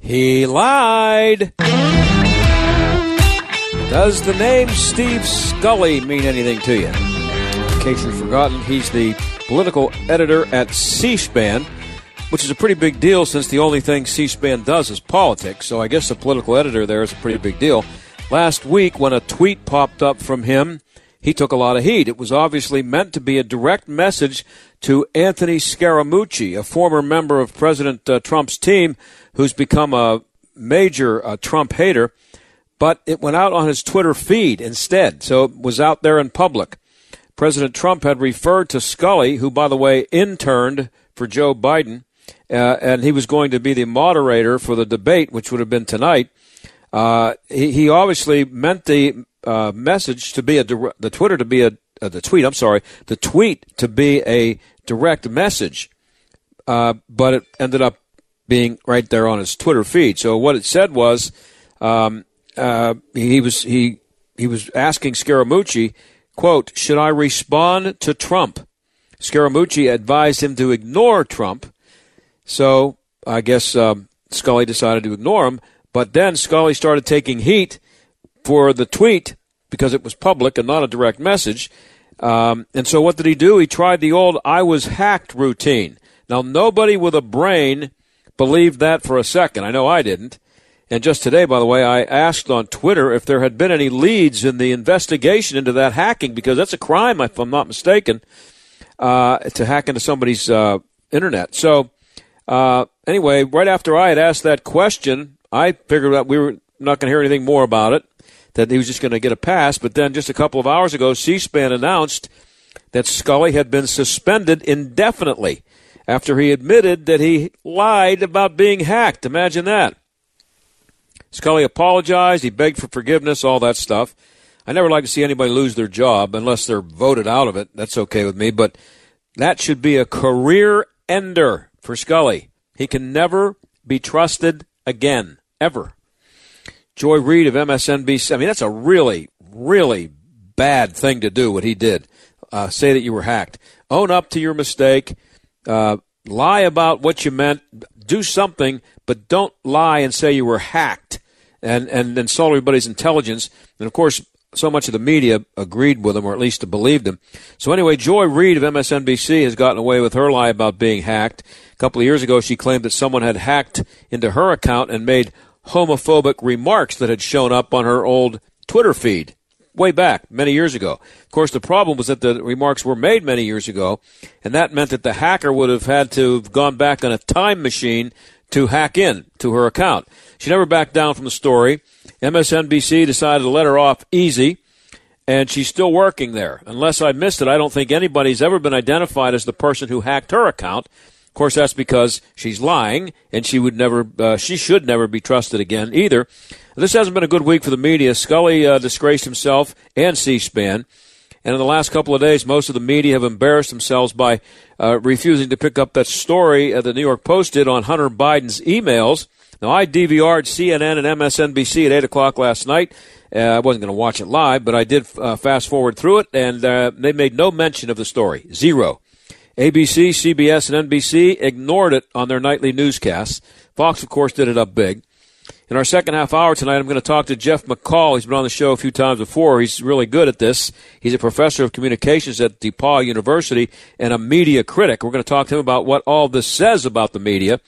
He lied. Does the name Steve Scully mean anything to you? In case you've forgotten, he's the political editor at C SPAN, which is a pretty big deal since the only thing C SPAN does is politics. So I guess the political editor there is a pretty big deal. Last week, when a tweet popped up from him, he took a lot of heat. It was obviously meant to be a direct message to Anthony Scaramucci, a former member of President uh, Trump's team who's become a major uh, Trump hater, but it went out on his Twitter feed instead, so it was out there in public. President Trump had referred to Scully, who, by the way, interned for Joe Biden, uh, and he was going to be the moderator for the debate, which would have been tonight. Uh, he, he, obviously meant the uh, message to be a the Twitter to be a uh, the tweet. I'm sorry, the tweet to be a direct message, uh, but it ended up being right there on his Twitter feed. So what it said was um, uh, he was he he was asking Scaramucci, quote, "Should I respond to Trump?" Scaramucci advised him to ignore Trump. So I guess um, Scully decided to ignore him. But then Scully started taking heat for the tweet because it was public and not a direct message. Um, and so what did he do? He tried the old I was hacked routine. Now, nobody with a brain believed that for a second. I know I didn't. And just today, by the way, I asked on Twitter if there had been any leads in the investigation into that hacking, because that's a crime, if I'm not mistaken, uh, to hack into somebody's uh, internet. So, uh, anyway, right after I had asked that question, I figured that we were not going to hear anything more about it, that he was just going to get a pass. But then just a couple of hours ago, C SPAN announced that Scully had been suspended indefinitely after he admitted that he lied about being hacked. Imagine that. Scully apologized. He begged for forgiveness, all that stuff. I never like to see anybody lose their job unless they're voted out of it. That's okay with me. But that should be a career ender for Scully. He can never be trusted again, ever. Joy Reid of MSNBC. I mean, that's a really, really bad thing to do, what he did. Uh, say that you were hacked. Own up to your mistake uh, lie about what you meant, do something, but don't lie and say you were hacked and, and insult everybody's intelligence. And of course, so much of the media agreed with him, or at least believed him. So anyway, Joy Reid of MSNBC has gotten away with her lie about being hacked. A couple of years ago, she claimed that someone had hacked into her account and made homophobic remarks that had shown up on her old Twitter feed way back many years ago. Of course, the problem was that the remarks were made many years ago, and that meant that the hacker would have had to have gone back on a time machine to hack in to her account. She never backed down from the story. MSNBC decided to let her off easy, and she's still working there. Unless I missed it, I don't think anybody's ever been identified as the person who hacked her account. Of course, that's because she's lying, and she would never, uh, she should never be trusted again either. This hasn't been a good week for the media. Scully uh, disgraced himself and C-SPAN. And in the last couple of days, most of the media have embarrassed themselves by uh, refusing to pick up that story uh, the New York Post did on Hunter Biden's emails. Now, I DVR'd CNN and MSNBC at 8 o'clock last night. Uh, I wasn't going to watch it live, but I did uh, fast forward through it, and uh, they made no mention of the story. Zero. ABC, CBS, and NBC ignored it on their nightly newscasts. Fox, of course, did it up big. In our second half hour tonight, I'm going to talk to Jeff McCall. He's been on the show a few times before. He's really good at this. He's a professor of communications at DePauw University and a media critic. We're going to talk to him about what all this says about the media.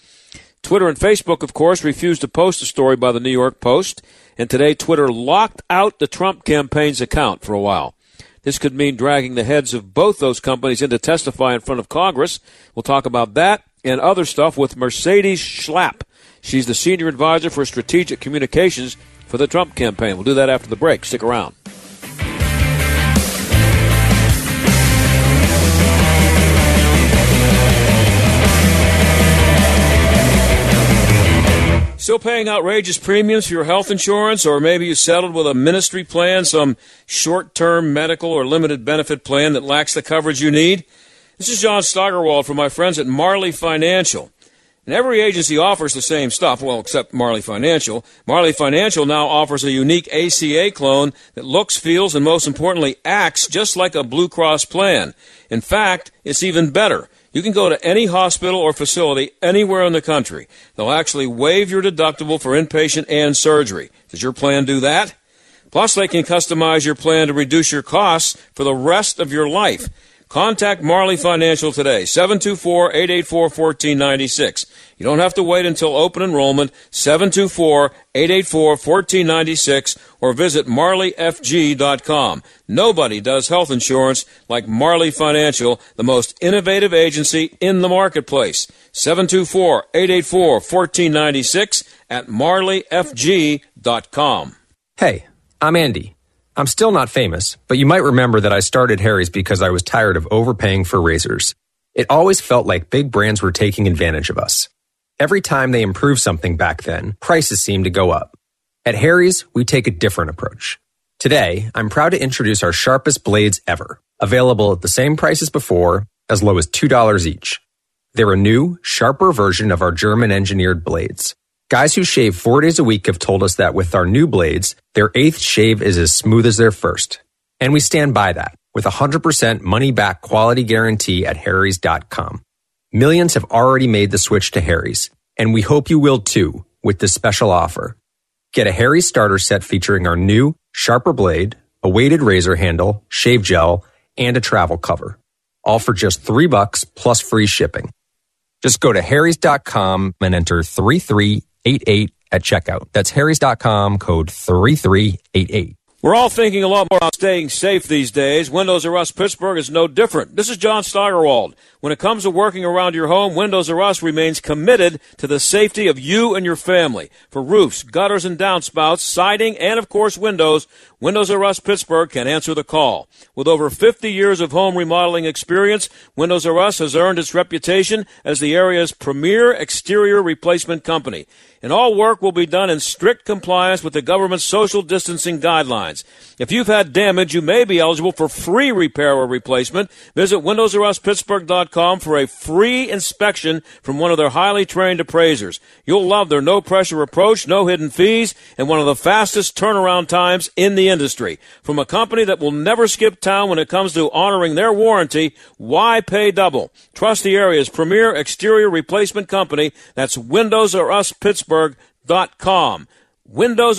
Twitter and Facebook, of course, refused to post a story by the New York Post. And today, Twitter locked out the Trump campaign's account for a while. This could mean dragging the heads of both those companies in to testify in front of Congress. We'll talk about that and other stuff with Mercedes Schlapp. She's the senior advisor for strategic communications for the Trump campaign. We'll do that after the break. Stick around. Still paying outrageous premiums for your health insurance, or maybe you settled with a ministry plan, some short term medical or limited benefit plan that lacks the coverage you need? This is John Steigerwald from my friends at Marley Financial. And every agency offers the same stuff, well, except Marley Financial. Marley Financial now offers a unique ACA clone that looks, feels, and most importantly, acts just like a Blue Cross plan. In fact, it's even better. You can go to any hospital or facility anywhere in the country. They'll actually waive your deductible for inpatient and surgery. Does your plan do that? Plus, they can customize your plan to reduce your costs for the rest of your life. Contact Marley Financial today, 724-884-1496. You don't have to wait until open enrollment, 724-884-1496, or visit marleyfg.com. Nobody does health insurance like Marley Financial, the most innovative agency in the marketplace. 724-884-1496 at marleyfg.com. Hey, I'm Andy. I'm still not famous, but you might remember that I started Harry's because I was tired of overpaying for razors. It always felt like big brands were taking advantage of us. Every time they improved something back then, prices seemed to go up. At Harry's, we take a different approach. Today, I'm proud to introduce our sharpest blades ever, available at the same price as before, as low as $2 each. They're a new, sharper version of our German engineered blades. Guys who shave four days a week have told us that with our new blades, their eighth shave is as smooth as their first. And we stand by that with a 100% money back quality guarantee at Harry's.com. Millions have already made the switch to Harry's, and we hope you will too with this special offer. Get a Harry's starter set featuring our new, sharper blade, a weighted razor handle, shave gel, and a travel cover. All for just three bucks plus free shipping. Just go to harrys.com and enter 3388 at checkout. That's harrys.com code 3388. We're all thinking a lot more about staying safe these days. Windows R Us Pittsburgh is no different. This is John Steigerwald. When it comes to working around your home, Windows R Us remains committed to the safety of you and your family. For roofs, gutters and downspouts, siding, and of course windows, Windows R Us Pittsburgh can answer the call. With over 50 years of home remodeling experience, Windows R Us has earned its reputation as the area's premier exterior replacement company. And all work will be done in strict compliance with the government's social distancing guidelines. If you've had damage, you may be eligible for free repair or replacement. Visit WindowsRUsPittsburgh.com for a free inspection from one of their highly trained appraisers. You'll love their no pressure approach, no hidden fees, and one of the fastest turnaround times in the industry. From a company that will never skip town when it comes to honoring their warranty, why pay double? Trust the area's premier exterior replacement company. That's Windows R Us Pittsburgh.com. Windows.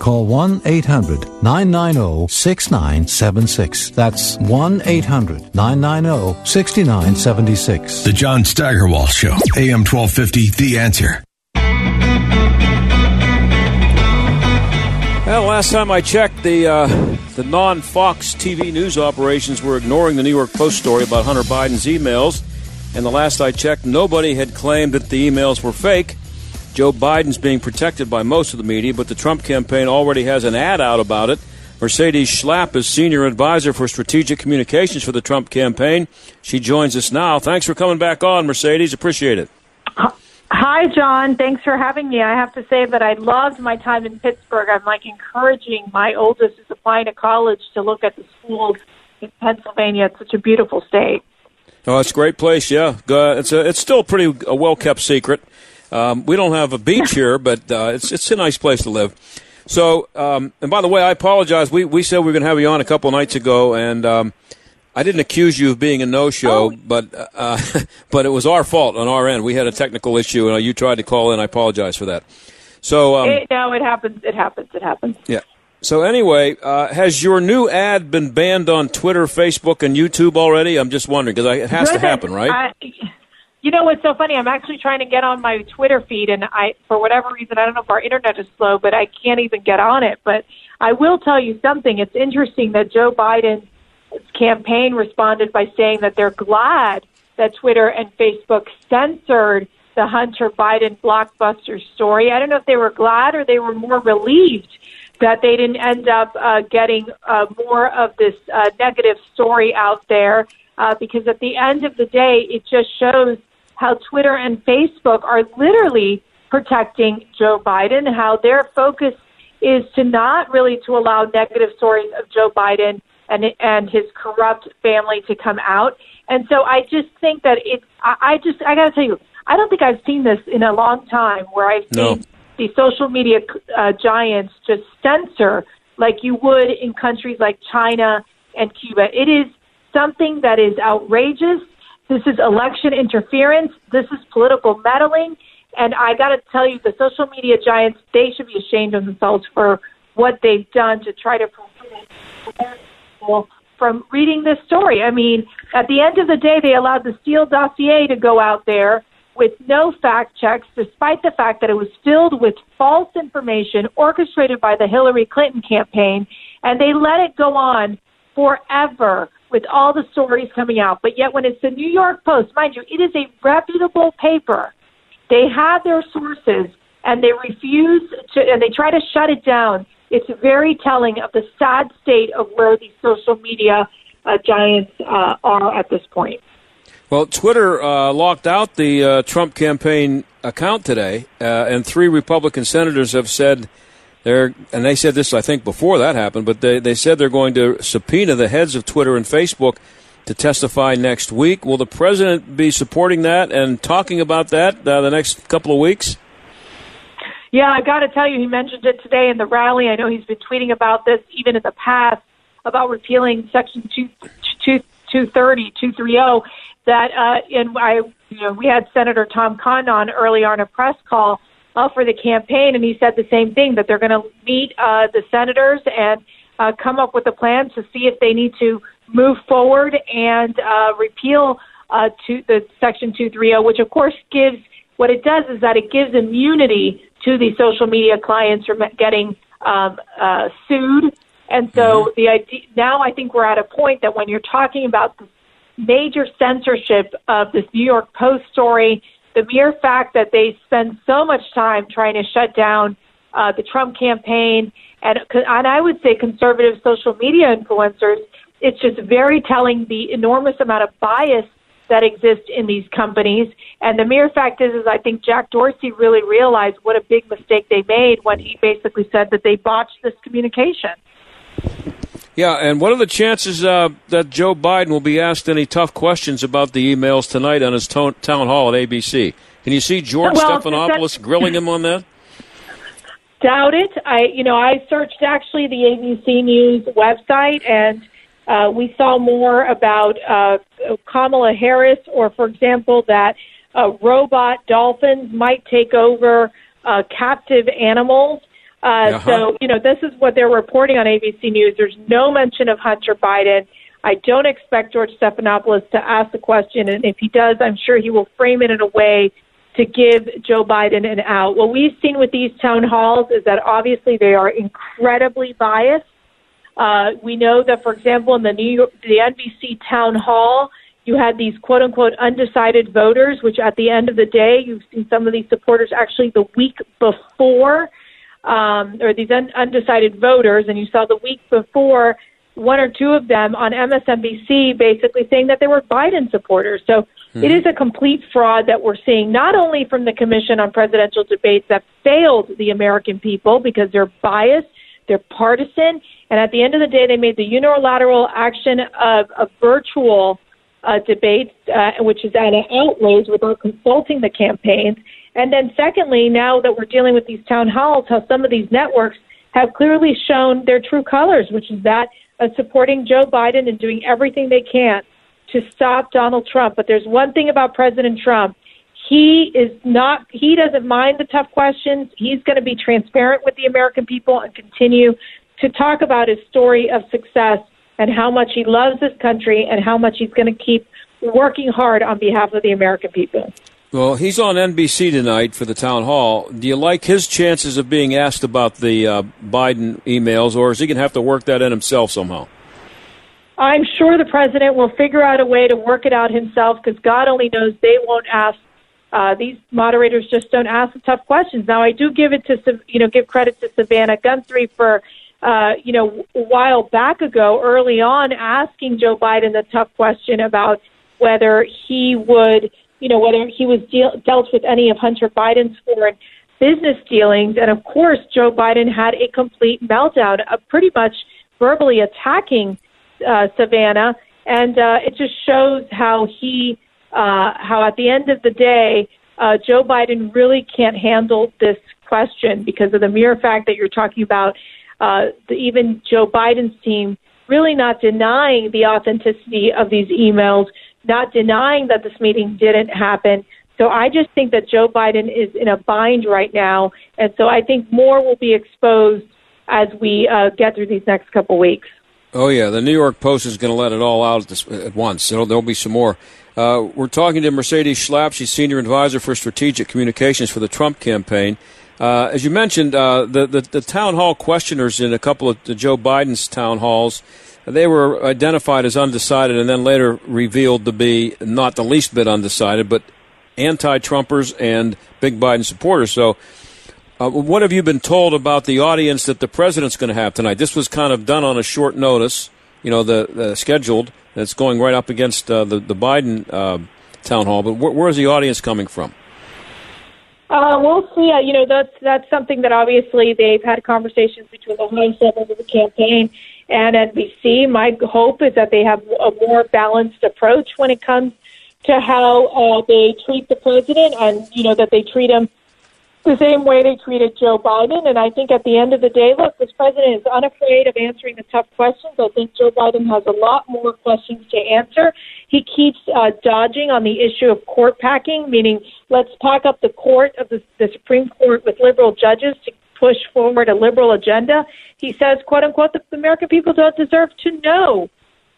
Call 1 800 990 6976. That's 1 800 990 6976. The John Steigerwald Show, AM 1250, The Answer. Well, last time I checked, the uh, the non-Fox TV news operations were ignoring the New York Post story about Hunter Biden's emails, and the last I checked, nobody had claimed that the emails were fake. Joe Biden's being protected by most of the media, but the Trump campaign already has an ad out about it. Mercedes Schlapp is senior advisor for strategic communications for the Trump campaign. She joins us now. Thanks for coming back on, Mercedes. Appreciate it. Hi, John. Thanks for having me. I have to say that I loved my time in Pittsburgh. I'm like encouraging my oldest who's applying to college to look at the schools in Pennsylvania. It's such a beautiful state. Oh, it's a great place. Yeah, uh, it's a, it's still pretty a well kept secret. Um, we don't have a beach here, but uh, it's it's a nice place to live. So, um, and by the way, I apologize. We we said we were going to have you on a couple nights ago, and um, I didn't accuse you of being a no-show, oh. but uh, but it was our fault on our end. We had a technical issue, and you tried to call in. I apologize for that. So um, it, no, it happens. It happens. It happens. Yeah. So anyway, uh, has your new ad been banned on Twitter, Facebook, and YouTube already? I'm just wondering because it has Good. to happen, right? I, you know what's so funny? I'm actually trying to get on my Twitter feed, and I, for whatever reason, I don't know if our internet is slow, but I can't even get on it. But I will tell you something. It's interesting that Joe Biden's campaign responded by saying that they're glad that Twitter and Facebook censored the Hunter Biden blockbuster story. I don't know if they were glad or they were more relieved that they didn't end up uh, getting uh, more of this uh, negative story out there uh, because at the end of the day, it just shows how Twitter and Facebook are literally protecting Joe Biden, how their focus is to not really to allow negative stories of Joe Biden and and his corrupt family to come out. And so I just think that it's I, I just I got to tell you, I don't think I've seen this in a long time where I've no. seen the social media uh, giants just censor like you would in countries like China and Cuba. It is something that is outrageous. This is election interference. This is political meddling. And I got to tell you, the social media giants, they should be ashamed of themselves for what they've done to try to prevent people from reading this story. I mean, at the end of the day, they allowed the Steele dossier to go out there with no fact checks, despite the fact that it was filled with false information orchestrated by the Hillary Clinton campaign, and they let it go on forever with all the stories coming out. But yet, when it's the New York Post, mind you, it is a reputable paper. They have their sources, and they refuse to, and they try to shut it down. It's very telling of the sad state of where these social media uh, giants uh, are at this point. Well, Twitter uh, locked out the uh, Trump campaign account today, uh, and three Republican senators have said they're, and they said this, I think, before that happened, but they, they said they're going to subpoena the heads of Twitter and Facebook to testify next week. Will the president be supporting that and talking about that uh, the next couple of weeks? Yeah, I got to tell you, he mentioned it today in the rally. I know he's been tweeting about this even in the past about repealing Section 2, 2, 230, 230 that uh, and I you know we had Senator Tom Cotton on earlier on a press call uh, for the campaign, and he said the same thing that they're going to meet uh, the senators and uh, come up with a plan to see if they need to move forward and uh, repeal uh, to the Section 230, which of course gives what it does is that it gives immunity to the social media clients from getting um, uh, sued. And so mm-hmm. the idea now I think we're at a point that when you're talking about the major censorship of this New York Post story, the mere fact that they spend so much time trying to shut down uh, the Trump campaign, and, and I would say conservative social media influencers, it's just very telling the enormous amount of bias that exists in these companies. And the mere fact is, is I think Jack Dorsey really realized what a big mistake they made when he basically said that they botched this communication. Yeah, and what are the chances uh, that Joe Biden will be asked any tough questions about the emails tonight on his to- town hall at ABC? Can you see George well, Stephanopoulos grilling him on that? Doubt it. I, you know, I searched actually the ABC News website, and uh, we saw more about uh, Kamala Harris, or for example, that uh, robot dolphins might take over uh, captive animals. Uh, uh-huh. So, you know, this is what they're reporting on ABC News. There's no mention of Hunter Biden. I don't expect George Stephanopoulos to ask the question, and if he does, I'm sure he will frame it in a way to give Joe Biden an out. What we've seen with these town halls is that obviously they are incredibly biased. Uh, we know that, for example, in the New York, the NBC town hall, you had these quote unquote undecided voters, which at the end of the day, you've seen some of these supporters actually the week before um, or these un- undecided voters, and you saw the week before one or two of them on MSNBC basically saying that they were Biden supporters. So mm-hmm. it is a complete fraud that we're seeing, not only from the Commission on Presidential Debates that failed the American people because they're biased, they're partisan, and at the end of the day, they made the unilateral action of a virtual uh, debate, uh, which is at an outrage without consulting the campaigns. And then, secondly, now that we're dealing with these town halls, how some of these networks have clearly shown their true colors, which is that of supporting Joe Biden and doing everything they can to stop Donald Trump. But there's one thing about President Trump. He is not, he doesn't mind the tough questions. He's going to be transparent with the American people and continue to talk about his story of success and how much he loves this country and how much he's going to keep working hard on behalf of the American people. Well, he's on NBC tonight for the town hall. Do you like his chances of being asked about the uh, Biden emails, or is he going to have to work that in himself somehow? I'm sure the president will figure out a way to work it out himself because God only knows they won't ask. Uh, these moderators just don't ask the tough questions. Now, I do give it to you know give credit to Savannah Guthrie for uh, you know a while back ago, early on, asking Joe Biden the tough question about whether he would you know, whether he was deal- dealt with any of Hunter Biden's foreign business dealings. And of course, Joe Biden had a complete meltdown, uh, pretty much verbally attacking uh, Savannah. And uh, it just shows how he, uh, how at the end of the day, uh, Joe Biden really can't handle this question because of the mere fact that you're talking about uh, the, even Joe Biden's team really not denying the authenticity of these emails, not denying that this meeting didn't happen. So I just think that Joe Biden is in a bind right now, and so I think more will be exposed as we uh, get through these next couple weeks. Oh yeah, the New York Post is going to let it all out at, this, at once. So there'll be some more. Uh, we're talking to Mercedes Schlapp. She's senior advisor for strategic communications for the Trump campaign. Uh, as you mentioned, uh, the, the, the town hall questioners in a couple of Joe Biden's town halls they were identified as undecided and then later revealed to be not the least bit undecided, but anti Trumpers and big Biden supporters. So, uh, what have you been told about the audience that the president's going to have tonight? This was kind of done on a short notice, you know, the, the scheduled. That's going right up against uh, the the Biden uh, town hall. But wh- where's the audience coming from? Uh, we'll see. Uh, you know, that's that's something that obviously they've had conversations between the levels of the campaign and NBC. My hope is that they have a more balanced approach when it comes to how uh, they treat the president, and you know that they treat him the same way they treated Joe Biden. And I think at the end of the day, look, this president is unafraid of answering the tough questions. I think Joe Biden has a lot more questions to answer. He keeps uh, dodging on the issue of court packing, meaning let's pack up the court of the, the Supreme Court with liberal judges to push forward a liberal agenda. He says, quote unquote, the American people don't deserve to know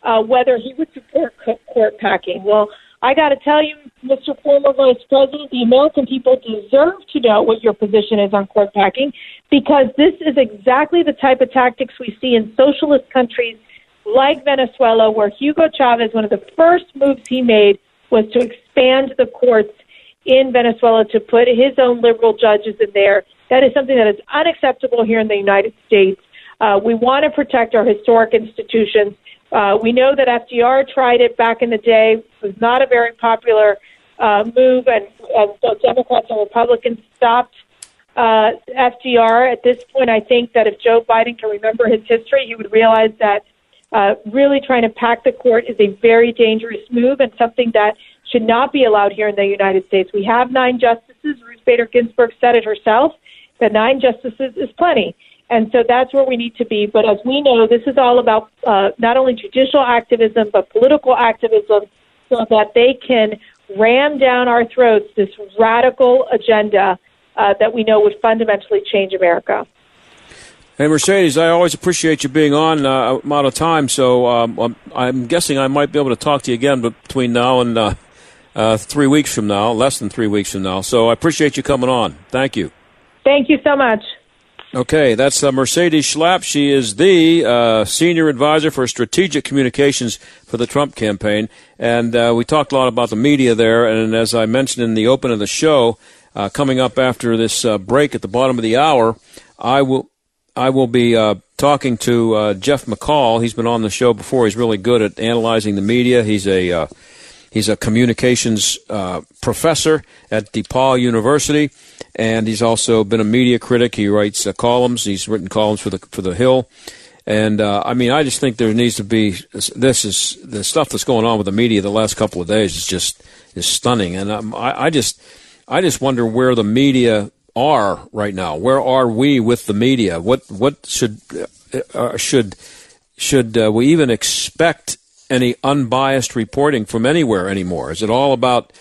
uh, whether he would support court packing. Well, I got to tell you, Mr. Former Vice President, the American people deserve to know what your position is on court packing because this is exactly the type of tactics we see in socialist countries like Venezuela, where Hugo Chavez, one of the first moves he made was to expand the courts in Venezuela to put his own liberal judges in there that is something that is unacceptable here in the United States. Uh, we want to protect our historic institutions. Uh, we know that FDR tried it back in the day. It was not a very popular uh, move, and, and so Democrats and Republicans stopped uh, FDR. At this point, I think that if Joe Biden can remember his history, he would realize that uh, really trying to pack the court is a very dangerous move and something that should not be allowed here in the United States. We have nine justices. Ruth Bader Ginsburg said it herself that nine justices is plenty. And so that's where we need to be. But as we know, this is all about uh, not only judicial activism, but political activism so that they can ram down our throats this radical agenda uh, that we know would fundamentally change America. Hey, Mercedes, I always appreciate you being on. Uh, I'm out of time, so um, I'm, I'm, guessing I might be able to talk to you again between now and uh, uh, three weeks from now, less than three weeks from now. So I appreciate you coming on. Thank you. Thank you so much. Okay, that's uh, Mercedes Schlapp. She is the uh, senior advisor for strategic communications for the Trump campaign. And uh, we talked a lot about the media there. And as I mentioned in the open of the show, uh, coming up after this uh, break at the bottom of the hour, I will I will be uh, talking to Jeff McCall. He's been on the show before. He's really good at analyzing the media. He's a he's a communications professor at DePauw University and he's also been a media critic. He writes uh, columns. He's written columns for the for the Hill, and uh, I mean, I just think there needs to be this is the stuff that's going on with the media the last couple of days is just is stunning, and um, I, I just I just wonder where the media are right now? Where are we with the media? What what should uh, uh should should uh, we even expect any unbiased reporting from anywhere anymore? Is it all about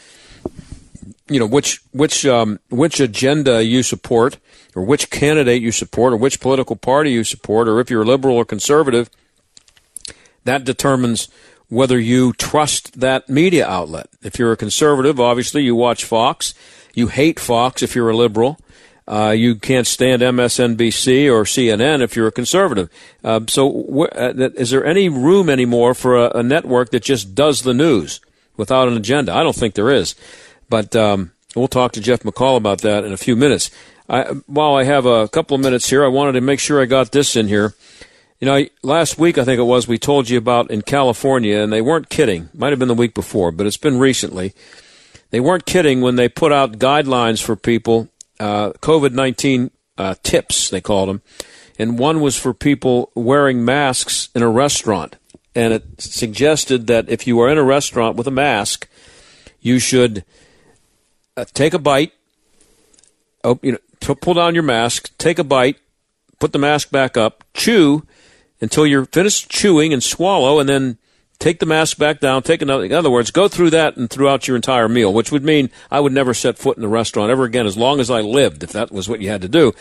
you know which which um, which agenda you support, or which candidate you support, or which political party you support, or if you're liberal or conservative? That determines whether you trust that media outlet. If you're a conservative, obviously you watch Fox. You hate Fox if you're a liberal. Uh, you can't stand MSNBC or CNN if you're a conservative. Uh, so, wh- uh, is there any room anymore for a, a, network that just does the news without an agenda? I don't think there is. But um, we'll talk to Jeff McCall about that in a few minutes. I, while I have a couple of minutes here, I wanted to make sure I got this in here. You know, last week I think it was we told you about in California, and they weren't kidding. Might have been the week before, but it's been recently. They weren't kidding when they put out guidelines for people, uh, COVID 19 uh, tips, they called them. And one was for people wearing masks in a restaurant. And it suggested that if you are in a restaurant with a mask, you should uh, take a bite, oh, you know, pull down your mask, take a bite, put the mask back up, chew until you're finished chewing and swallow, and then take the mask back down, take another, in other words, go through that and throughout your entire meal, which would mean I would never set foot in the restaurant ever again as long as I lived, if that was what you had to do.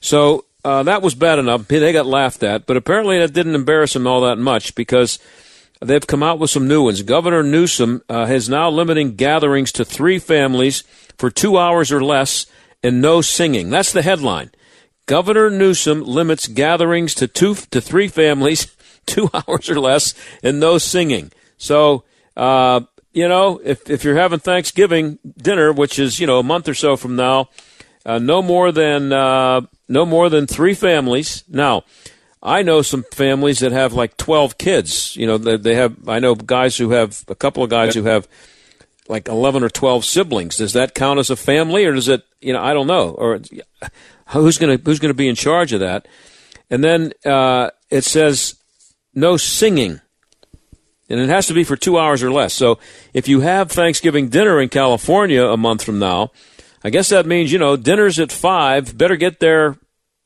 So uh, that was bad enough. They got laughed at, but apparently that didn't embarrass them all that much because they've come out with some new ones. Governor Newsom uh, is now limiting gatherings to three families for two hours or less and no singing. That's the headline. Governor Newsom limits gatherings to two to three families two hours or less and no singing. So, uh, you know, if, if you're having Thanksgiving dinner, which is, you know, a month or so from now, uh, no more than, uh, no more than three families. Now, I know some families that have like 12 kids. You know, they, they have, I know guys who have, a couple of guys who have like 11 or 12 siblings. Does that count as a family or does it, you know, I don't know. Or who's going to, who's going to be in charge of that? And then, uh, it says no singing. And it has to be for two hours or less. So if you have Thanksgiving dinner in California a month from now, I guess that means, you know, dinner's at five, better get there,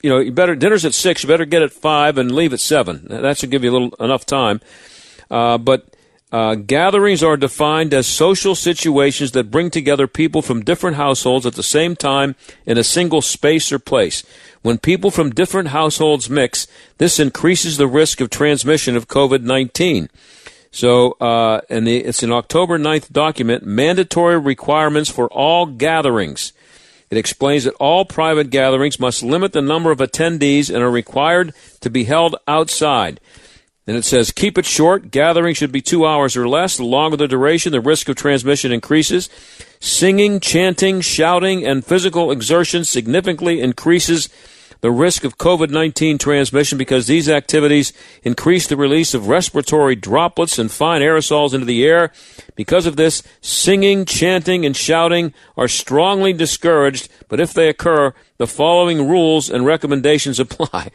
you know, you better, dinner's at six, you better get at five and leave at seven. That should give you a little, enough time. Uh, but, uh, gatherings are defined as social situations that bring together people from different households at the same time in a single space or place. When people from different households mix, this increases the risk of transmission of COVID 19. So, uh, and the, it's an October 9th document, mandatory requirements for all gatherings. It explains that all private gatherings must limit the number of attendees and are required to be held outside. And it says, keep it short. Gathering should be two hours or less. The longer the duration, the risk of transmission increases. Singing, chanting, shouting, and physical exertion significantly increases the risk of COVID 19 transmission because these activities increase the release of respiratory droplets and fine aerosols into the air. Because of this, singing, chanting, and shouting are strongly discouraged, but if they occur, the following rules and recommendations apply.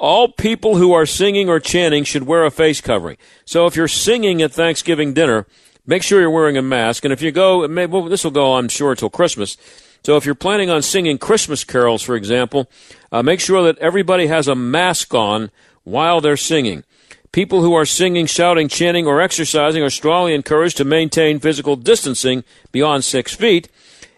All people who are singing or chanting should wear a face covering. So if you're singing at Thanksgiving dinner, make sure you're wearing a mask. And if you go, well, this will go, I'm sure, until Christmas. So if you're planning on singing Christmas carols, for example, uh, make sure that everybody has a mask on while they're singing. People who are singing, shouting, chanting, or exercising are strongly encouraged to maintain physical distancing beyond six feet.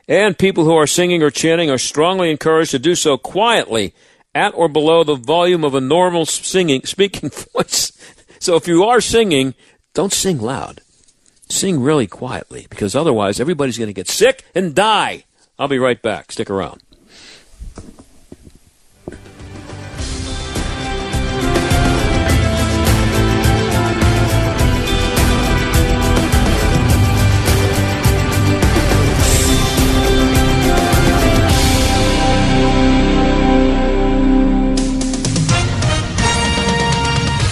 And people who are singing or chanting are strongly encouraged to do so quietly at or below the volume of a normal singing speaking voice. So if you are singing, don't sing loud. Sing really quietly because otherwise everybody's going to get sick and die. I'll be right back. Stick around.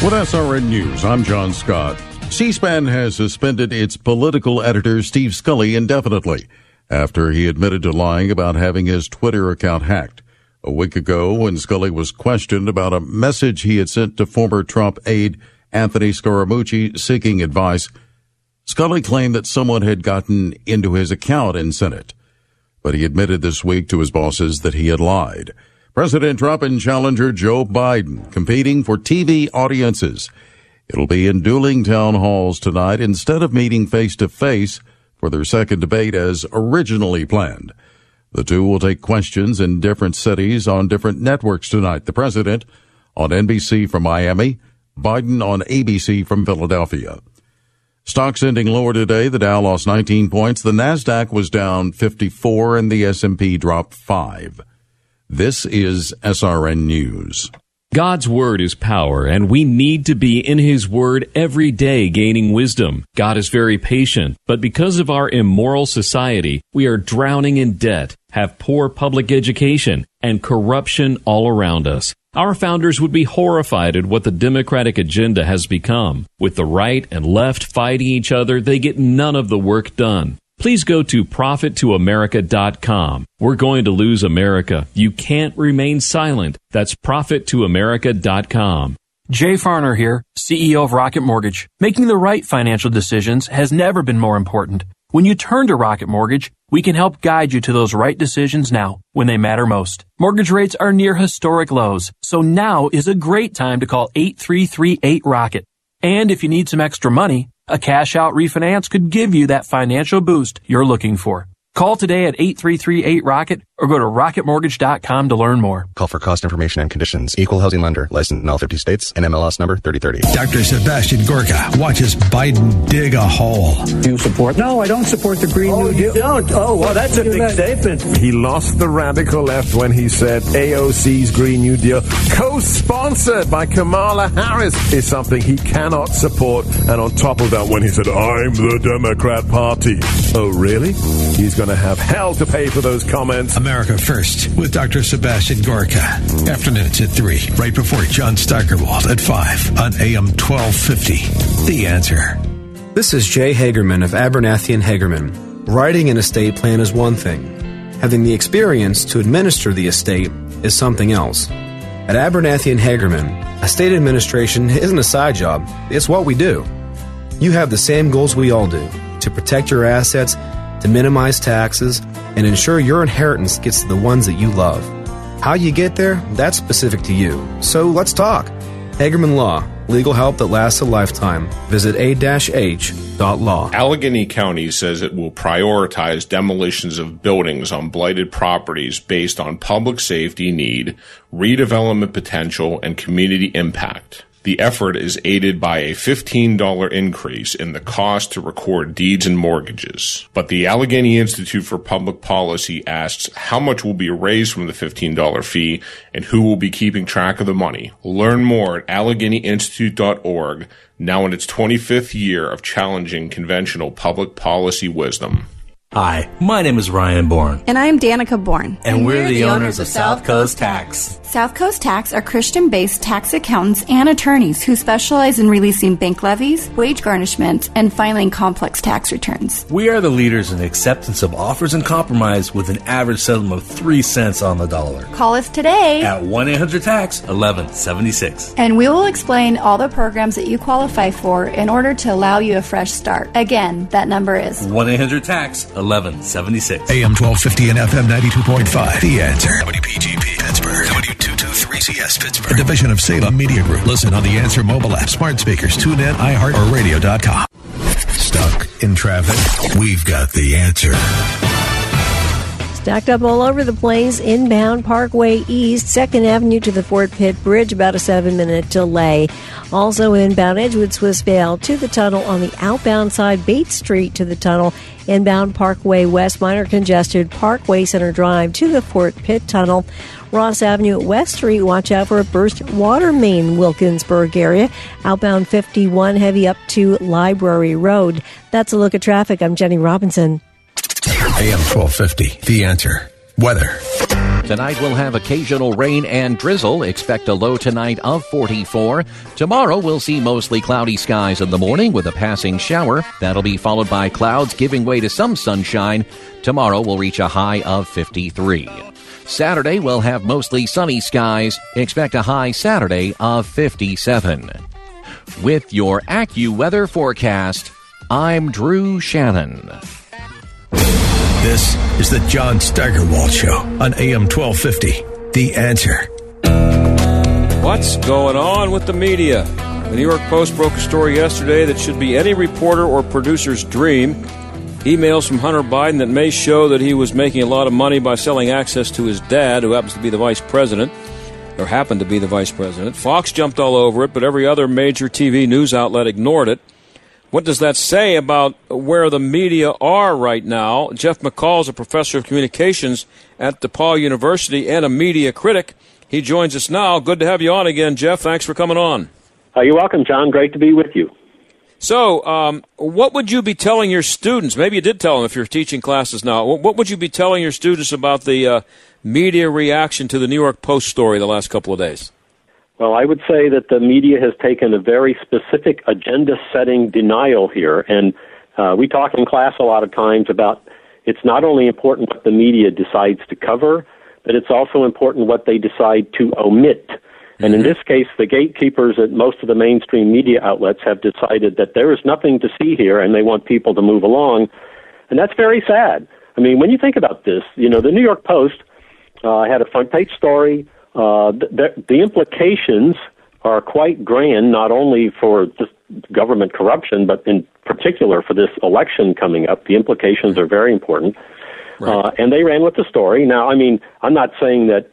With SRN News, I'm John Scott. C SPAN has suspended its political editor, Steve Scully, indefinitely after he admitted to lying about having his Twitter account hacked. A week ago, when Scully was questioned about a message he had sent to former Trump aide Anthony Scaramucci seeking advice, Scully claimed that someone had gotten into his account and sent it. but he admitted this week to his bosses that he had lied. President Trump and challenger Joe Biden competing for TV audiences. It'll be in dueling town halls tonight instead of meeting face to face for their second debate as originally planned. The two will take questions in different cities on different networks tonight. The president on NBC from Miami, Biden on ABC from Philadelphia. Stocks ending lower today. The Dow lost 19 points. The Nasdaq was down 54 and the S&P dropped 5. This is SRN News. God's Word is power, and we need to be in His Word every day gaining wisdom. God is very patient, but because of our immoral society, we are drowning in debt, have poor public education, and corruption all around us. Our founders would be horrified at what the Democratic agenda has become. With the right and left fighting each other, they get none of the work done. Please go to profittoamerica.com. We're going to lose America. You can't remain silent. That's profittoamerica.com. Jay Farner here, CEO of Rocket Mortgage. Making the right financial decisions has never been more important. When you turn to Rocket Mortgage, we can help guide you to those right decisions now when they matter most. Mortgage rates are near historic lows, so now is a great time to call 8338 Rocket. And if you need some extra money, a cash out refinance could give you that financial boost you're looking for. Call today at 8338 Rocket or go to rocketmortgage.com to learn more. Call for cost information and conditions. Equal housing lender. Licensed in all 50 states. NMLS number 3030. Dr. Sebastian Gorka watches Biden dig a hole. Do you support? No, I don't support the Green oh, New Deal. don't? Oh, well, that's a big statement. He lost the radical left when he said AOC's Green New Deal, co-sponsored by Kamala Harris, is something he cannot support. And on top of that, when he said, I'm the Democrat Party. Oh, really? He's going to have hell to pay for those comments. America First with Dr. Sebastian Gorka. Afternoons at 3, right before John Steigerwald at 5 on AM 1250. The answer. This is Jay Hagerman of Abernathy and Hagerman. Writing an estate plan is one thing. Having the experience to administer the estate is something else. At Abernathy and Hagerman, estate administration isn't a side job, it's what we do. You have the same goals we all do to protect your assets, to minimize taxes, and ensure your inheritance gets to the ones that you love. How you get there, that's specific to you. So let's talk. Hagerman Law, legal help that lasts a lifetime. Visit a-h.law. Allegheny County says it will prioritize demolitions of buildings on blighted properties based on public safety need, redevelopment potential, and community impact. The effort is aided by a $15 increase in the cost to record deeds and mortgages. But the Allegheny Institute for Public Policy asks how much will be raised from the $15 fee and who will be keeping track of the money. Learn more at AlleghenyInstitute.org, now in its 25th year of challenging conventional public policy wisdom. Hi, my name is Ryan Bourne. And I'm Danica Bourne. And, and we're, we're, the, the owners, owners of South Coast Tax. South Coast Tax are Christian based tax accountants and attorneys who specialize in releasing bank levies, wage garnishment, and filing complex tax returns. We are the leaders in the acceptance of offers and compromise with an average settlement of 3 cents on the dollar. Call us today at 1 800 Tax 1176. And we will explain all the programs that you qualify for in order to allow you a fresh start. Again, that number is 1 800 Tax 1176. AM 1250 and FM 92.5. The answer. WPGP Pittsburgh. W223CS Pittsburgh. A division of Salem Media Group. Listen on the Answer mobile app, smart speakers, tune in, iHeart, or radio.com. Stuck in traffic? We've got the answer. Stacked up all over the place, inbound Parkway East, 2nd Avenue to the Fort Pitt Bridge, about a seven minute delay. Also inbound Edgewood Swissvale to the tunnel on the outbound side, Bates Street to the tunnel, inbound Parkway West, minor congested, Parkway Center Drive to the Fort Pitt Tunnel. Ross Avenue at West Street, watch out for a burst water main, Wilkinsburg area. Outbound 51, heavy up to Library Road. That's a look at traffic. I'm Jenny Robinson. AM 1250, The Answer. Weather. Tonight we'll have occasional rain and drizzle. Expect a low tonight of 44. Tomorrow we'll see mostly cloudy skies in the morning with a passing shower. That'll be followed by clouds giving way to some sunshine. Tomorrow we'll reach a high of 53. Saturday we'll have mostly sunny skies. Expect a high Saturday of 57. With your AccuWeather forecast, I'm Drew Shannon. This is the John Steigerwald Show on AM 1250. The answer. What's going on with the media? The New York Post broke a story yesterday that should be any reporter or producer's dream. Emails from Hunter Biden that may show that he was making a lot of money by selling access to his dad, who happens to be the vice president, or happened to be the vice president. Fox jumped all over it, but every other major TV news outlet ignored it. What does that say about where the media are right now? Jeff McCall is a professor of communications at DePauw University and a media critic. He joins us now. Good to have you on again, Jeff. Thanks for coming on. Uh, you're welcome, John. Great to be with you. So, um, what would you be telling your students? Maybe you did tell them if you're teaching classes now. What would you be telling your students about the uh, media reaction to the New York Post story the last couple of days? Well, I would say that the media has taken a very specific agenda setting denial here. And uh, we talk in class a lot of times about it's not only important what the media decides to cover, but it's also important what they decide to omit. And in this case, the gatekeepers at most of the mainstream media outlets have decided that there is nothing to see here and they want people to move along. And that's very sad. I mean, when you think about this, you know, the New York Post uh, had a front page story uh, the, the implications are quite grand, not only for just government corruption, but in particular for this election coming up. The implications are very important. Right. Uh, and they ran with the story. Now, I mean, I'm not saying that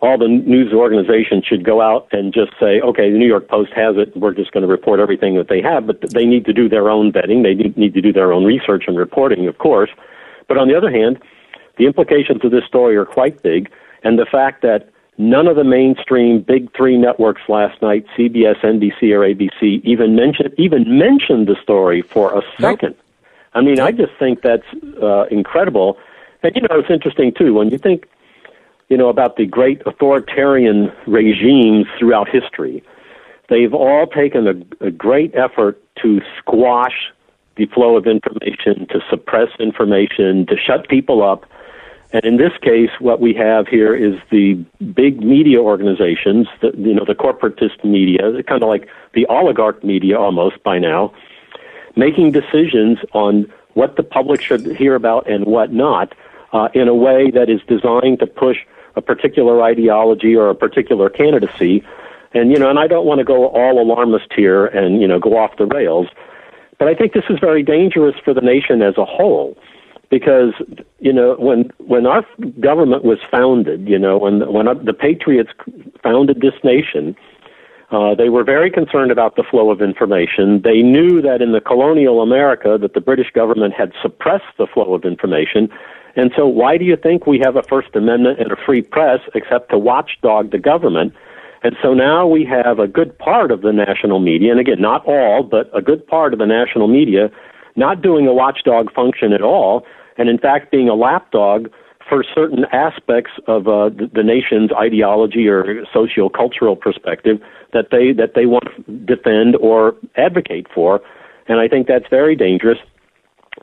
all the news organizations should go out and just say, okay, the New York Post has it, we're just going to report everything that they have, but they need to do their own vetting. They need to do their own research and reporting, of course. But on the other hand, the implications of this story are quite big, and the fact that None of the mainstream big three networks last night, CBS, NBC, or ABC, even mentioned even mentioned the story for a second. Nope. I mean, I just think that's uh, incredible. And you know, it's interesting too when you think, you know, about the great authoritarian regimes throughout history. They've all taken a, a great effort to squash the flow of information, to suppress information, to shut people up and in this case, what we have here is the big media organizations, the, you know, the corporatist media, kind of like the oligarch media almost by now, making decisions on what the public should hear about and what not uh, in a way that is designed to push a particular ideology or a particular candidacy. And, you know, and I don't want to go all alarmist here and, you know, go off the rails, but I think this is very dangerous for the nation as a whole because you know when when our government was founded, you know when when the Patriots founded this nation, uh, they were very concerned about the flow of information. They knew that in the colonial America that the British government had suppressed the flow of information. And so why do you think we have a First Amendment and a free press except to watchdog the government? And so now we have a good part of the national media, and again, not all, but a good part of the national media not doing a watchdog function at all, and in fact being a lapdog for certain aspects of uh, the, the nation's ideology or socio-cultural perspective that they that they want to defend or advocate for, and I think that's very dangerous.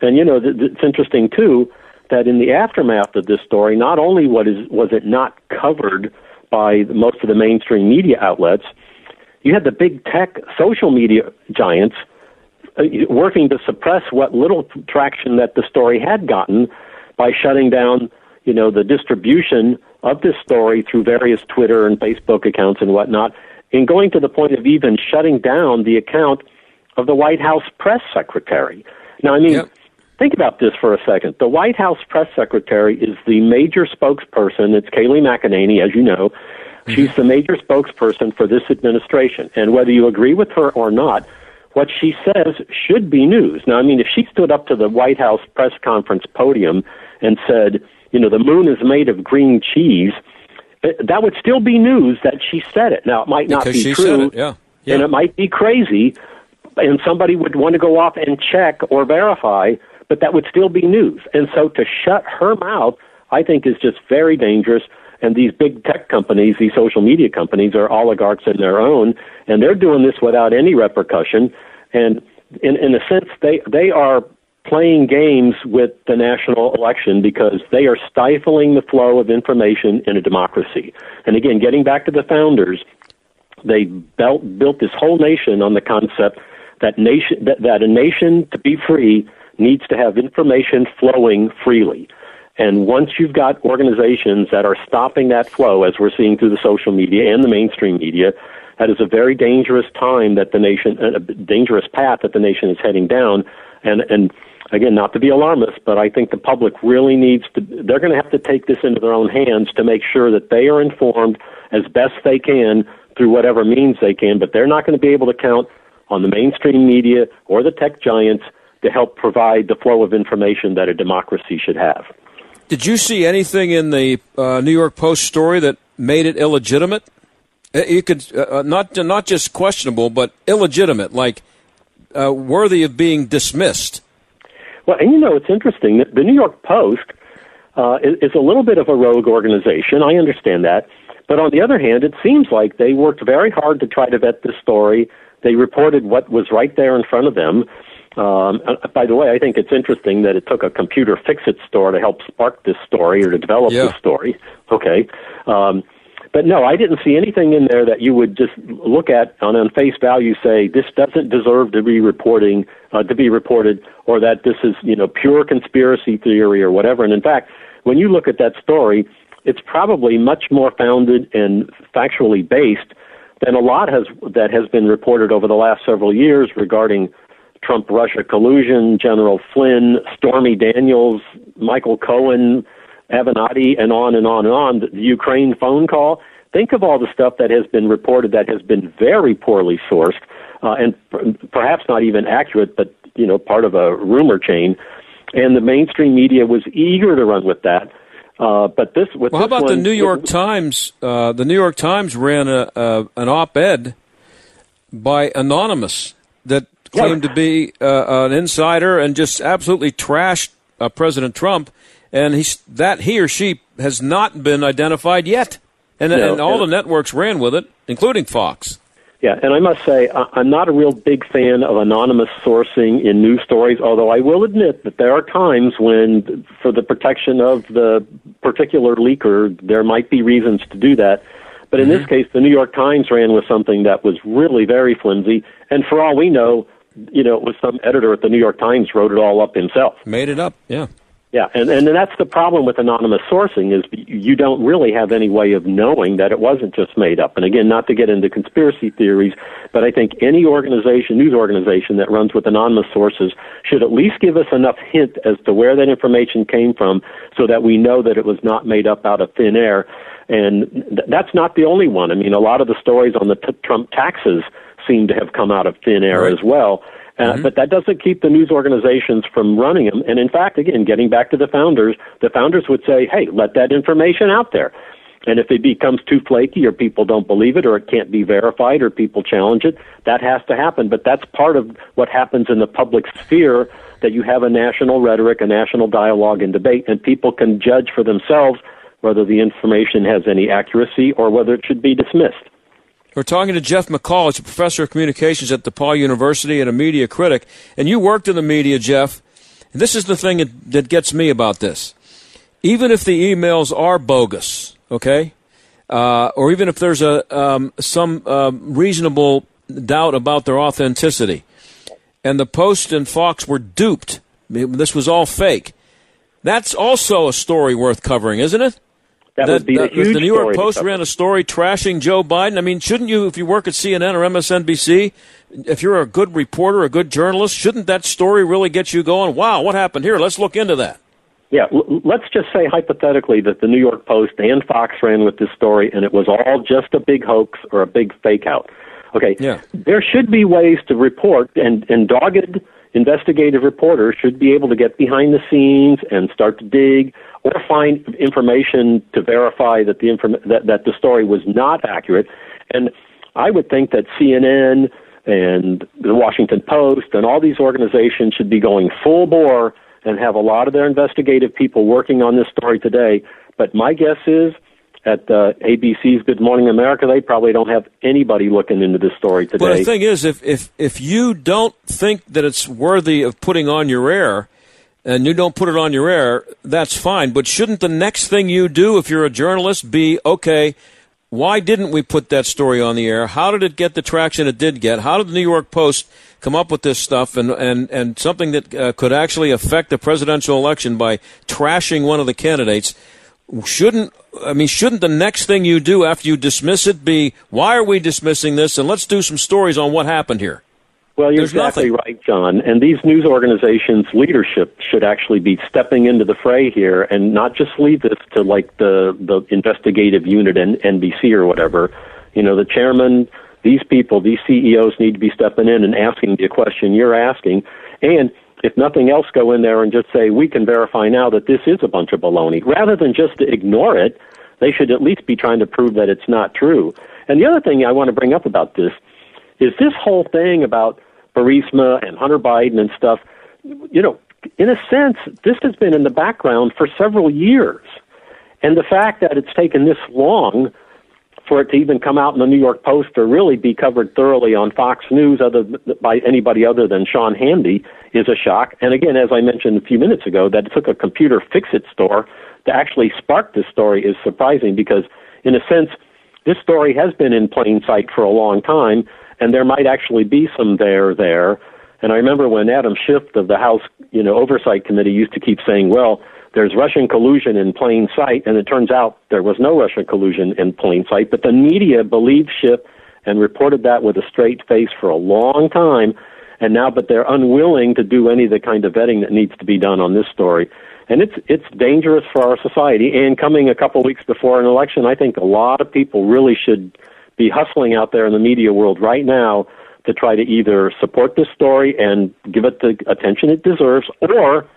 And you know, th- it's interesting too that in the aftermath of this story, not only what is was it not covered by most of the mainstream media outlets, you had the big tech social media giants working to suppress what little traction that the story had gotten by shutting down, you know, the distribution of this story through various Twitter and Facebook accounts and whatnot, and going to the point of even shutting down the account of the White House press secretary. Now, I mean, yep. think about this for a second. The White House press secretary is the major spokesperson. It's Kayleigh McEnany, as you know. Mm-hmm. She's the major spokesperson for this administration. And whether you agree with her or not, what she says should be news. Now, I mean, if she stood up to the White House press conference podium and said, you know, the moon is made of green cheese, eh, that would still be news that she said it. Now, it might not because be true, it, yeah. Yeah. and it might be crazy, and somebody would want to go off and check or verify, but that would still be news. And so to shut her mouth, I think, is just very dangerous. And these big tech companies, these social media companies, are oligarchs in their own, and they're doing this without any repercussion. And in, in a sense, they they are playing games with the national election because they are stifling the flow of information in a democracy. And again, getting back to the founders, they built built this whole nation on the concept that nation that, that a nation to be free needs to have information flowing freely. And once you've got organizations that are stopping that flow, as we're seeing through the social media and the mainstream media, that is a very dangerous time that the nation, a dangerous path that the nation is heading down. And and again, not to be alarmist, but I think the public really needs to. They're going to have to take this into their own hands to make sure that they are informed as best they can through whatever means they can. But they're not going to be able to count on the mainstream media or the tech giants to help provide the flow of information that a democracy should have. Did you see anything in the uh, New York Post story that made it illegitimate? Uh, you could uh, uh, not not just questionable, but illegitimate, like uh, worthy of being dismissed. Well, and you know it's interesting. that The New York Post uh, is, is a little bit of a rogue organization. I understand that, but on the other hand, it seems like they worked very hard to try to vet this story. They reported what was right there in front of them. Um, uh, by the way, I think it's interesting that it took a computer fix-it store to help spark this story or to develop Yeah. this story. Okay. Um, but no, I didn't see anything in there that you would just look at on, on face value, say this doesn't deserve to be reporting uh, to be reported, or that this is you know pure conspiracy theory or whatever. And in fact, when you look at that story, it's probably much more founded and factually based than a lot has that has been reported over the last several years regarding Trump Russia collusion, General Flynn, Stormy Daniels, Michael Cohen, Avenatti, and on and on and on. The Ukraine phone call. Think of all the stuff that has been reported that has been very poorly sourced uh, and p- perhaps not even accurate, but you know part of a rumor chain. And the mainstream media was eager to run with that. Uh, but this, with Well, how about the New York Times? Uh, the New York Times ran a, a an op-ed by anonymous that claimed to be uh, an insider and just absolutely trashed uh, President Trump, and he's that he or she has not been identified yet, and, No, and all the networks ran with it, including Fox. Yeah, and I must say, I'm not a real big fan of anonymous sourcing in news stories, although I will admit that there are times when, for the protection of the particular leaker, there might be reasons to do that. But in this case, the New York Times ran with something that was really very flimsy, and for all we know, you know, it was some editor at the New York Times wrote it all up himself. Made it up, yeah. Yeah, and and that's the problem with anonymous sourcing is you don't really have any way of knowing that it wasn't just made up. And again, not to get into conspiracy theories, but I think any organization, news organization that runs with anonymous sources should at least give us enough hint as to where that information came from, so that we know that it was not made up out of thin air. And th- that's not the only one. I mean, a lot of the stories on the t- Trump taxes seem to have come out of thin air Right. as well. Uh, But that doesn't keep the news organizations from running them. And in fact, again, getting back to the founders, the founders would say, hey, let that information out there. And if it becomes too flaky or people don't believe it or it can't be verified or people challenge it, that has to happen. But that's part of what happens in the public sphere that you have a national rhetoric, a national dialogue and debate, and people can judge for themselves whether the information has any accuracy or whether it should be dismissed. We're talking to Jeff McCall. He's a professor of communications at DePauw University and a media critic. And you worked in the media, Jeff. And this is the thing that, that gets me about this. Even if the emails are bogus, okay, uh, or even if there's a um, some um reasonable doubt about their authenticity, and the Post and Fox were duped, this was all fake. That's also a story worth covering, isn't it? That would be a huge The New York Post ran a story trashing Joe Biden. I mean, shouldn't you, if you work at CNN or MSNBC, if you're a good reporter, a good journalist, shouldn't that story really get you going? Wow, what happened here? Let's look into that. Yeah, l- let's just say hypothetically that the New York Post and Fox ran with this story and it was all just a big hoax or a big fake out. Okay, Yeah. there should be ways to report, and, and dogged investigative reporters should be able to get behind the scenes and start to dig or find information to verify that the inform- that, that the story was not accurate. And I would think that CNN and the Washington Post and all these organizations should be going full bore and have a lot of their investigative people working on this story today. But my guess is at uh, ABC's Good Morning America, they probably don't have anybody looking into this story today. But the thing is, if, if, if you don't think that it's worthy of putting on your air, and you don't put it on your air, that's fine. But shouldn't the next thing you do, if you're a journalist, be okay? why didn't we put that story on the air? How did it get the traction it did get? How did the New York Post come up with this stuff and and and something that uh, could actually affect the presidential election by trashing one of the candidates? Shouldn't I mean shouldn't the next thing you do after you dismiss it be why are we dismissing this and let's do some stories on what happened here? Well, you're There's exactly nothing. right, John. And these news organizations' leadership should actually be stepping into the fray here and not just leave this to like the the investigative unit and NBC or whatever. You know, the chairman, these people, these CEOs need to be stepping in and asking the question you're asking. And if nothing else, go in there and just say, we can verify now that this is a bunch of baloney. Rather than just to ignore it, they should at least be trying to prove that it's not true. And the other thing I want to bring up about this is this whole thing about Burisma and Hunter Biden and stuff, you know, in a sense, this has been in the background for several years. And the fact that it's taken this long for it to even come out in the New York Post or really be covered thoroughly on Fox News other by anybody other than Sean Hannity is a shock. And again, as I mentioned a few minutes ago, that it took a computer fix-it store to actually spark this story is surprising because, in a sense, this story has been in plain sight for a long time, and there might actually be some there there. And I remember when Adam Schiff of the House, you know, Oversight Committee used to keep saying, "Well, there's Russian collusion in plain sight," and it turns out there was no Russian collusion in plain sight. But the media believed Schiff and reported that with a straight face for a long time, and now, but they're unwilling to do any of the kind of vetting that needs to be done on this story. And it's it's dangerous for our society. And coming a couple weeks before an election, I think a lot of people really should be hustling out there in the media world right now to try to either support this story and give it the attention it deserves, or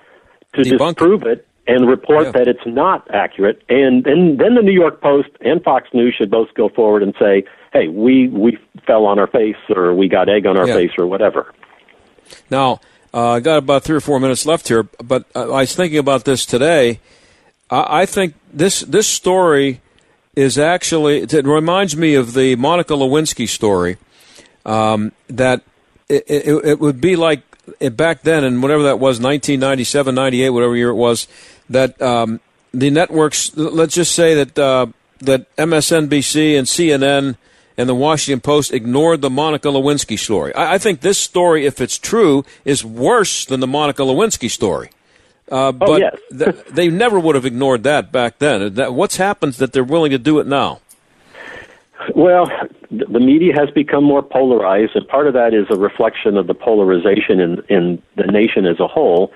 to disprove it and report that it's not accurate. And then then the New York Post and Fox News should both go forward and say, "Hey, we we fell on our face, or we got egg on our Yeah. face, or whatever." Now, uh, I got about three or four minutes left here, but uh, I was thinking about this today. I, I think this this story is actually it reminds me of the Monica Lewinsky story. Um, that it, it, it would be like it back then, and whatever that was, 1997, 98, whatever year it was, that um, the networks. Let's just say that uh, that MSNBC and CNN and the Washington Post ignored the Monica Lewinsky story. I, I think this story, if it's true, is worse than the Monica Lewinsky story. Uh, but yes. th- they never would have ignored that back then. That, what's happened that they're willing to do it now? Well, the media has become more polarized, and part of that is a reflection of the polarization in, in the nation as a whole.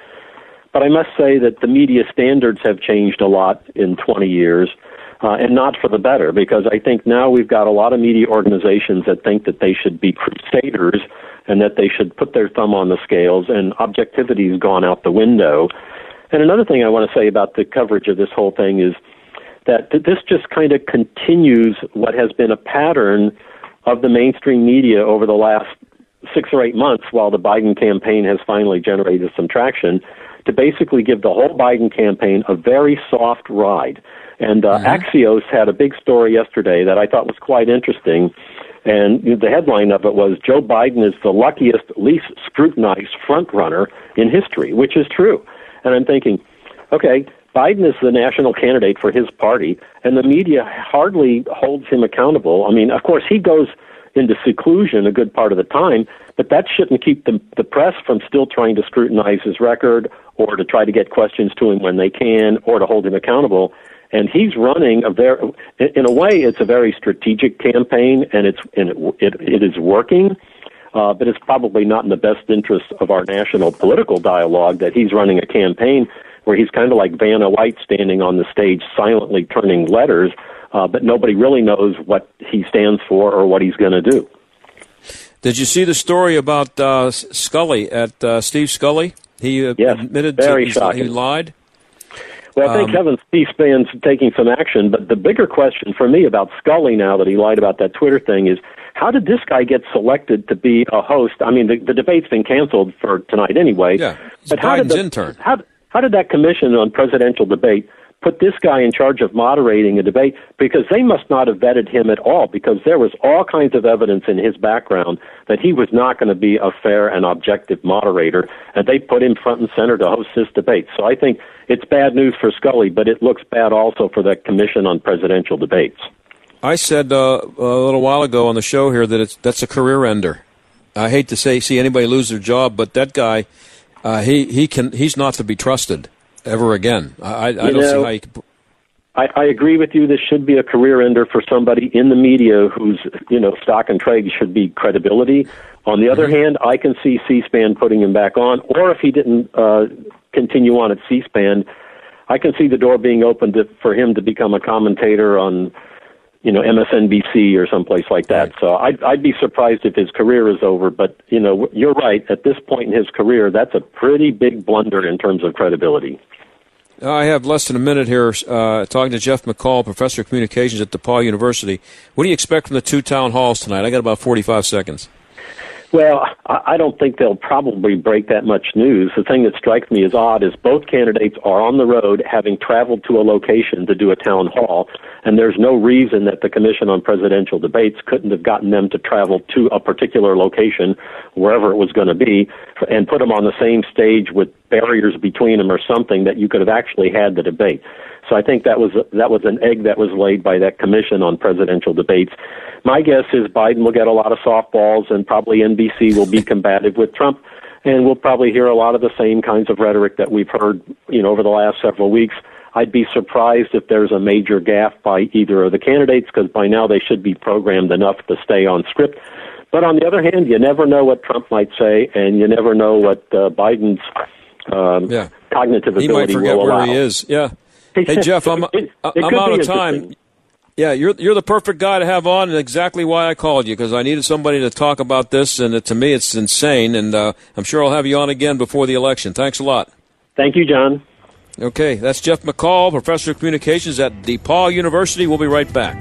But I must say that the media standards have changed a lot in 20 years, uh, and not for the better, because I think now we've got a lot of media organizations that think that they should be crusaders and that they should put their thumb on the scales, and objectivity has gone out the window. And another thing I want to say about the coverage of this whole thing is that this just kind of continues what has been a pattern of the mainstream media over the last six or eight months while the Biden campaign has finally generated some traction to basically give the whole Biden campaign a very soft ride. And uh, Axios had a big story yesterday that I thought was quite interesting. And the headline of it was Joe Biden is the luckiest, least scrutinized frontrunner in history, which is true. And I'm thinking, okay, Biden is the national candidate for his party, and the media hardly holds him accountable. I mean, of course, he goes into seclusion a good part of the time, but that shouldn't keep the, the press from still trying to scrutinize his record or to try to get questions to him when they can or to hold him accountable. And he's running a very, in a way, it's a very strategic campaign, and it's and it it, it is working. Uh, but it's probably not in the best interest of our national political dialogue that he's running a campaign where he's kind of like Vanna White standing on the stage silently turning letters, uh, but nobody really knows what he stands for or what he's going to do. Did you see the story about uh, Scully at uh, Steve Scully? He uh, admitted very to he lied. Well, I think Um, Kevin C-SPAN's taking some action, but the bigger question for me about Scully now that he lied about that Twitter thing is how did this guy get selected to be a host? I mean, the, the debate's been canceled for tonight anyway. Yeah, but how did Biden's the, intern. How, how did that commission on presidential debate put this guy in charge of moderating a debate? Because they must not have vetted him at all, because there was all kinds of evidence in his background that he was not going to be a fair and objective moderator, and they put him front and center to host this debate. So I think it's bad news for Scully, but it looks bad also for that commission on presidential debates. I said uh, a little while ago on the show here that it's that's a career ender. I hate to say see anybody lose their job, but that guy, uh, he he can he's not to be trusted ever again. I, I don't know, see how you. Can, I, I agree with you. This should be a career ender for somebody in the media whose you know stock and trade should be credibility. On the other Mm-hmm. hand, I can see C-SPAN putting him back on, or if he didn't uh, continue on at C-SPAN, I can see the door being opened to, for him to become a commentator on, you know, MSNBC or someplace like that. So I'd, I'd be surprised if his career is over. But you know, you're right. At this point in his career, that's a pretty big blunder in terms of credibility. I have less than a minute here uh, talking to Jeff McCall, professor of communications at DePauw University. What do you expect from the two town halls tonight? I got about 45 seconds. Well, I don't think they'll probably break that much news. The thing that strikes me as odd is both candidates are on the road having traveled to a location to do a town hall, and there's no reason that the Commission on Presidential Debates couldn't have gotten them to travel to a particular location, wherever it was going to be, and put them on the same stage with barriers between them or something that you could have actually had the debate. So I think that was that was an egg that was laid by that commission on presidential debates. My guess is Biden will get a lot of softballs, and probably NBC will be combative with Trump, and we'll probably hear a lot of the same kinds of rhetoric that we've heard, you know, over the last several weeks. I'd be surprised if there's a major gaffe by either of the candidates, because by now they should be programmed enough to stay on script. But on the other hand, you never know what Trump might say, and you never know what uh, Biden's um, Yeah. cognitive He might ability forget will where allow. he is. Yeah. Hey Jeff, I'm It- it I'm out of time. Yeah, you're you're the perfect guy to have on, and exactly why I called you because I needed somebody to talk about this, and it, to me it's insane. And uh, I'm sure I'll have you on again before the election. Thanks a lot. Thank you, John. Okay, that's Jeff McCall, professor of communications at DePauw University. We'll be right back.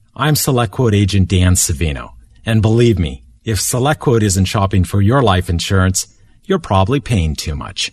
I'm SelectQuote agent Dan Savino. And believe me, if SelectQuote isn't shopping for your life insurance, you're probably paying too much.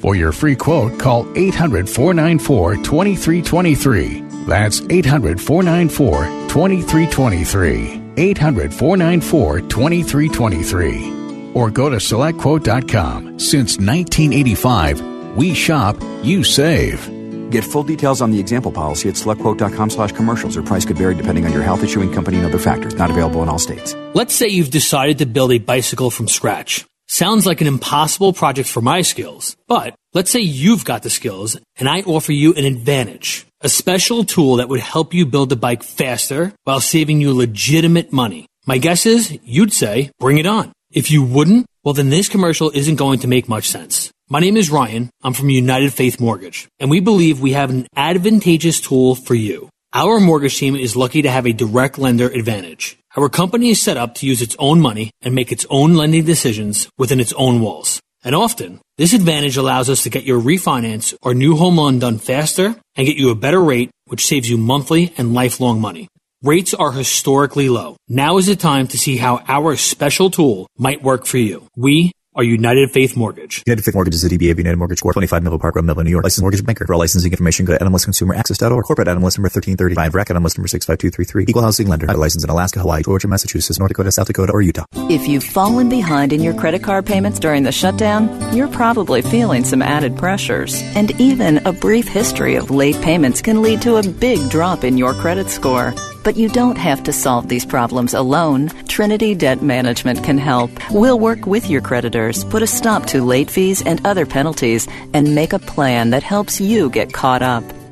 For your free quote, call 800 494 2323. That's 800 494 2323. 800 494 2323. Or go to selectquote.com. Since 1985, we shop, you save. Get full details on the example policy at selectquote.com slash commercials. Or price could vary depending on your health issuing company and other factors. Not available in all states. Let's say you've decided to build a bicycle from scratch. Sounds like an impossible project for my skills, but let's say you've got the skills and I offer you an advantage. A special tool that would help you build the bike faster while saving you legitimate money. My guess is you'd say, bring it on. If you wouldn't, well then this commercial isn't going to make much sense. My name is Ryan. I'm from United Faith Mortgage, and we believe we have an advantageous tool for you. Our mortgage team is lucky to have a direct lender advantage. Our company is set up to use its own money and make its own lending decisions within its own walls. And often, this advantage allows us to get your refinance or new home loan done faster and get you a better rate, which saves you monthly and lifelong money. Rates are historically low. Now is the time to see how our special tool might work for you. We are United Faith Mortgage. United Faith Mortgage is a DBA of United Mortgage Corp. 25 Melville Park Road, Melville, New York. Licensed mortgage banker. For all licensing information, go to nmlsconsumeraccess.org. Corporate NMLS number 1335. RAC NMLS number 65233. Equal housing lender. Not licensed in Alaska, Hawaii, Georgia, Massachusetts, North Dakota, South Dakota, or Utah. If you've fallen behind in your credit card payments during the shutdown, you're probably feeling some added pressures. And even a brief history of late payments can lead to a big drop in your credit score. But you don't have to solve these problems alone. Trinity Debt Management can help. We'll work with your creditors, put a stop to late fees and other penalties, and make a plan that helps you get caught up.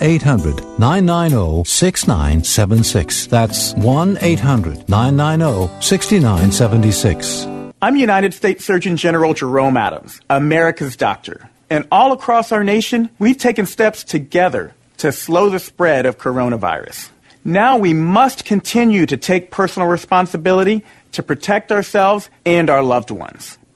800 990 6976. That's 1 800 990 6976. I'm United States Surgeon General Jerome Adams, America's doctor. And all across our nation, we've taken steps together to slow the spread of coronavirus. Now we must continue to take personal responsibility to protect ourselves and our loved ones.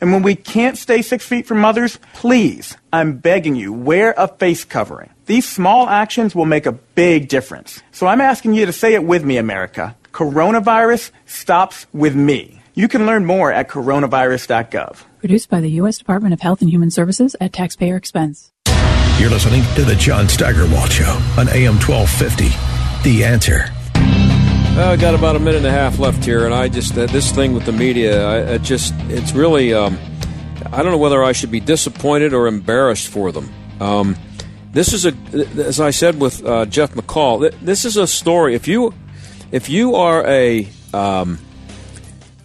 and when we can't stay six feet from others, please, I'm begging you, wear a face covering. These small actions will make a big difference. So I'm asking you to say it with me, America. Coronavirus stops with me. You can learn more at coronavirus.gov. Produced by the U.S. Department of Health and Human Services at taxpayer expense. You're listening to the John Steigerwald Show on AM 1250. The answer. I got about a minute and a half left here, and I just uh, this thing with the media, I, I just it's really um, I don't know whether I should be disappointed or embarrassed for them. Um, this is a as I said with uh, Jeff McCall, this is a story. If you if you are a um,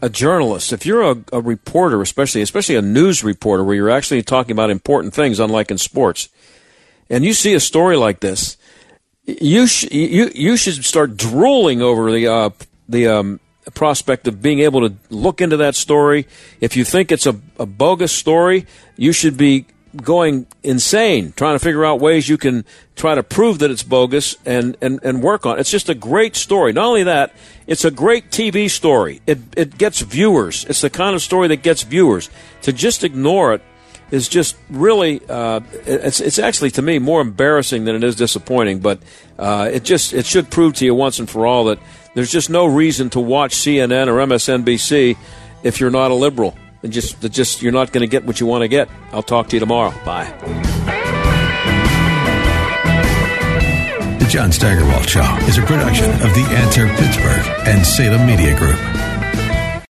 a journalist, if you're a, a reporter, especially especially a news reporter, where you're actually talking about important things, unlike in sports, and you see a story like this you sh- you you should start drooling over the uh, the um, prospect of being able to look into that story. If you think it's a, a bogus story, you should be going insane trying to figure out ways you can try to prove that it's bogus and, and, and work on it. It's just a great story. Not only that, it's a great TV story. It, it gets viewers. It's the kind of story that gets viewers. To just ignore it is just really uh, it's it's actually to me more embarrassing than it is disappointing. But uh, it just it should prove to you once and for all that there's just no reason to watch CNN or MSNBC if you're not a liberal and just just you're not going to get what you want to get. I'll talk to you tomorrow. Bye. The John Steigerwald Show is a production of The Answer Pittsburgh and Salem Media Group.